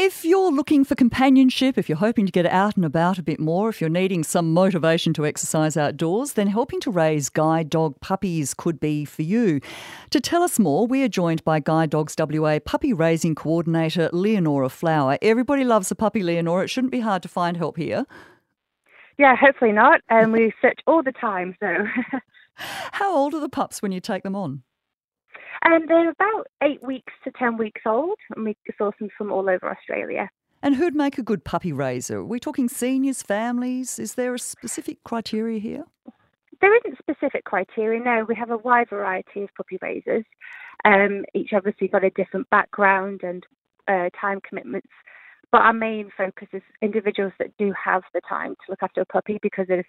If you're looking for companionship, if you're hoping to get out and about a bit more, if you're needing some motivation to exercise outdoors, then helping to raise guide dog puppies could be for you. To tell us more, we are joined by Guide Dogs WA puppy raising coordinator Leonora Flower. Everybody loves a puppy, Leonora. It shouldn't be hard to find help here. Yeah, hopefully not. And um, we search all the time, so. How old are the pups when you take them on? Um, they're about eight weeks to 10 weeks old, and we source them from all over Australia. And who'd make a good puppy raiser? Are we talking seniors, families? Is there a specific criteria here? There isn't specific criteria, no. We have a wide variety of puppy raisers. Um, each obviously got a different background and uh, time commitments. But our main focus is individuals that do have the time to look after a puppy because it's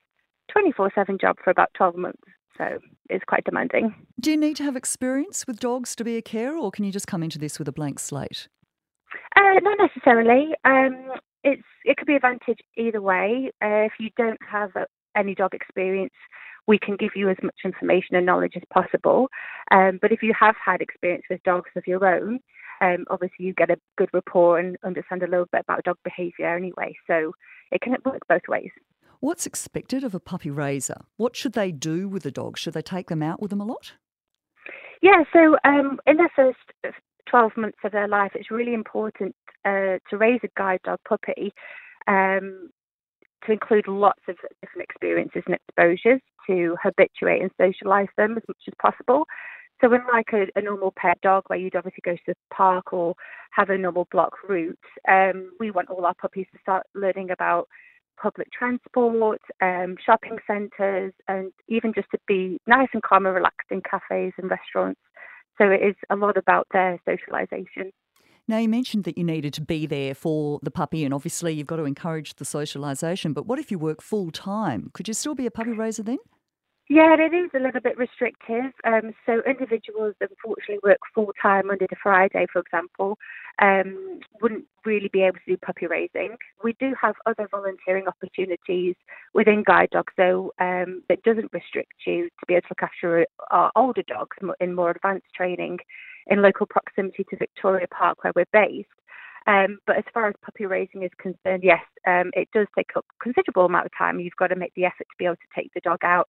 24 7 job for about 12 months. So it's quite demanding. Do you need to have experience with dogs to be a carer, or can you just come into this with a blank slate? Uh, not necessarily. Um, it's it could be advantage either way. Uh, if you don't have a, any dog experience, we can give you as much information and knowledge as possible. Um, but if you have had experience with dogs of your own, um, obviously you get a good rapport and understand a little bit about dog behaviour anyway. So it can work both ways. What's expected of a puppy raiser? What should they do with the dog? Should they take them out with them a lot? Yeah, so um, in their first 12 months of their life, it's really important uh, to raise a guide dog puppy um, to include lots of different experiences and exposures to habituate and socialise them as much as possible. So, unlike a, a normal pet dog where you'd obviously go to the park or have a normal block route, um, we want all our puppies to start learning about public transport, um, shopping centres, and even just to be nice and calm and relaxed in cafes and restaurants. So it is a lot about their socialisation. Now, you mentioned that you needed to be there for the puppy, and obviously you've got to encourage the socialisation. But what if you work full time? Could you still be a puppy raiser then? Yeah, it is a little bit restrictive. Um, so individuals unfortunately work full time Monday to Friday, for example, um, wouldn't really be able to do puppy raising. We do have other volunteering opportunities within guide dogs, though, um, that doesn't restrict you to be able to look after our older dogs in more advanced training in local proximity to Victoria Park, where we're based. Um, but as far as puppy raising is concerned, yes, um, it does take up considerable amount of time. You've got to make the effort to be able to take the dog out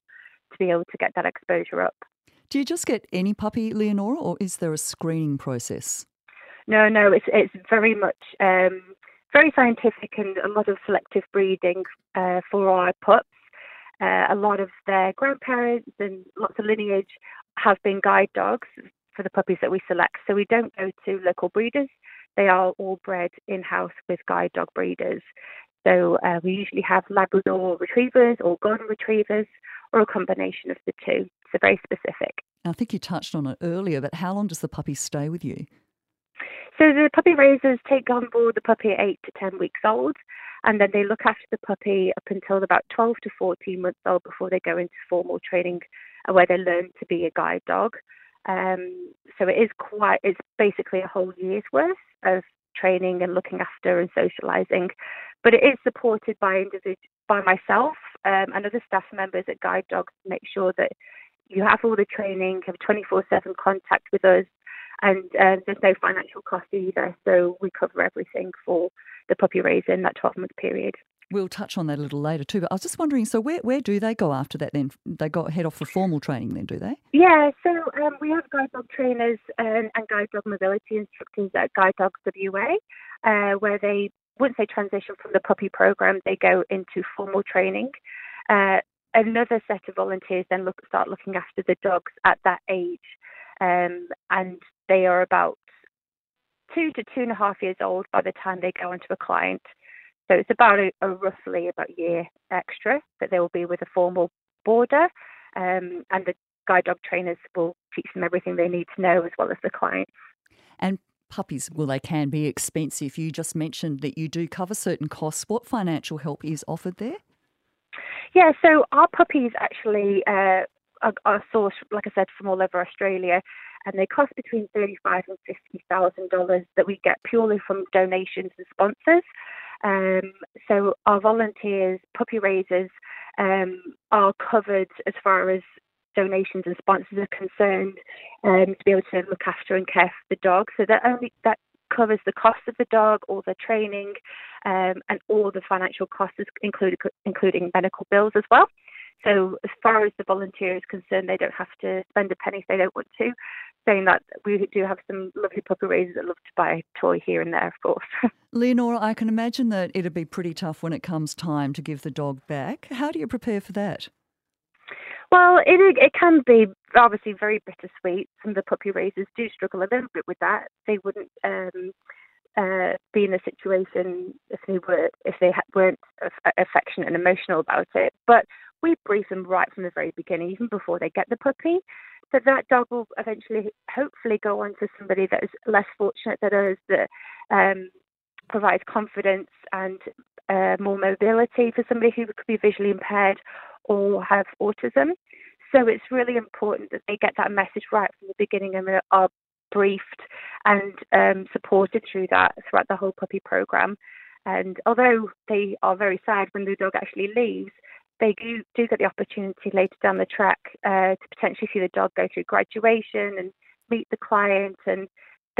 to be able to get that exposure up. Do you just get any puppy, Leonora, or is there a screening process? No, no, it's it's very much um, very scientific and a lot of selective breeding uh, for our pups. Uh, a lot of their grandparents and lots of lineage have been guide dogs for the puppies that we select. So we don't go to local breeders. They are all bred in house with guide dog breeders. So uh, we usually have Labrador retrievers or golden retrievers or a combination of the two. So very specific. I think you touched on it earlier, but how long does the puppy stay with you? So the puppy raisers take on board the puppy at 8 to 10 weeks old, and then they look after the puppy up until about 12 to 14 months old before they go into formal training uh, where they learn to be a guide dog. Um, so it is quite, it's basically a whole year's worth of training and looking after and socialising. But it is supported by individual, by myself um, and other staff members at Guide Dogs to make sure that you have all the training, have 24/7 contact with us, and uh, there's no financial cost either. So we cover everything for the puppy raiser in that 12 month period. We'll touch on that a little later too. But I was just wondering, so where, where do they go after that then? They go head off for formal training then, do they? Yeah, so um, we have guide dog trainers and, and guide dog mobility instructors at Guide Dogs WA, uh, where they once they transition from the puppy program, they go into formal training. Uh, another set of volunteers then look, start looking after the dogs at that age, um, and they are about two to two and a half years old by the time they go into a client. So it's about a, a roughly about year extra that they will be with a formal boarder, um, and the guide dog trainers will teach them everything they need to know as well as the clients. And puppies, well, they can be expensive. You just mentioned that you do cover certain costs. What financial help is offered there? Yeah, so our puppies actually uh, are, are sourced, like I said, from all over Australia, and they cost between thirty-five and fifty thousand dollars that we get purely from donations and sponsors. Um, so our volunteers, puppy raisers, um, are covered as far as donations and sponsors are concerned um, to be able to look after and care for the dog. So that only that covers the cost of the dog, all the training, um, and all the financial costs, including including medical bills as well. So as far as the volunteer is concerned, they don't have to spend a penny if they don't want to. Saying that we do have some lovely puppy raisers that love to buy a toy here and there, of course. Leonora, I can imagine that it'd be pretty tough when it comes time to give the dog back. How do you prepare for that? Well, it it can be obviously very bittersweet. Some of the puppy raisers do struggle a little bit with that. They wouldn't um, uh, be in a situation if they were if they weren't affectionate and emotional about it. But we brief them right from the very beginning, even before they get the puppy, that that dog will eventually, hopefully, go on to somebody that is less fortunate than us, that um, provides confidence and uh, more mobility for somebody who could be visually impaired or have autism. So it's really important that they get that message right from the beginning and are briefed and um, supported through that throughout the whole puppy program. And although they are very sad when the dog actually leaves, they do, do get the opportunity later down the track uh, to potentially see the dog go through graduation and meet the client. And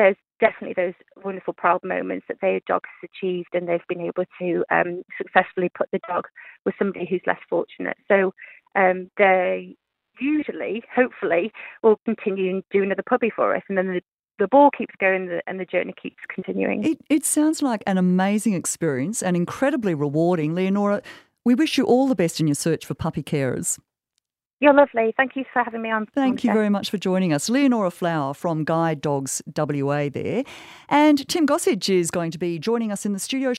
there's definitely those wonderful proud moments that their dog has achieved and they've been able to um, successfully put the dog with somebody who's less fortunate. So um, they usually, hopefully, will continue and do another puppy for us. And then the the ball keeps going and the journey keeps continuing. It, it sounds like an amazing experience and incredibly rewarding. Leonora, we wish you all the best in your search for puppy carers. You're lovely. Thank you for having me on. Thank you very much for joining us. Leonora Flower from Guide Dogs WA there. And Tim Gossage is going to be joining us in the studio.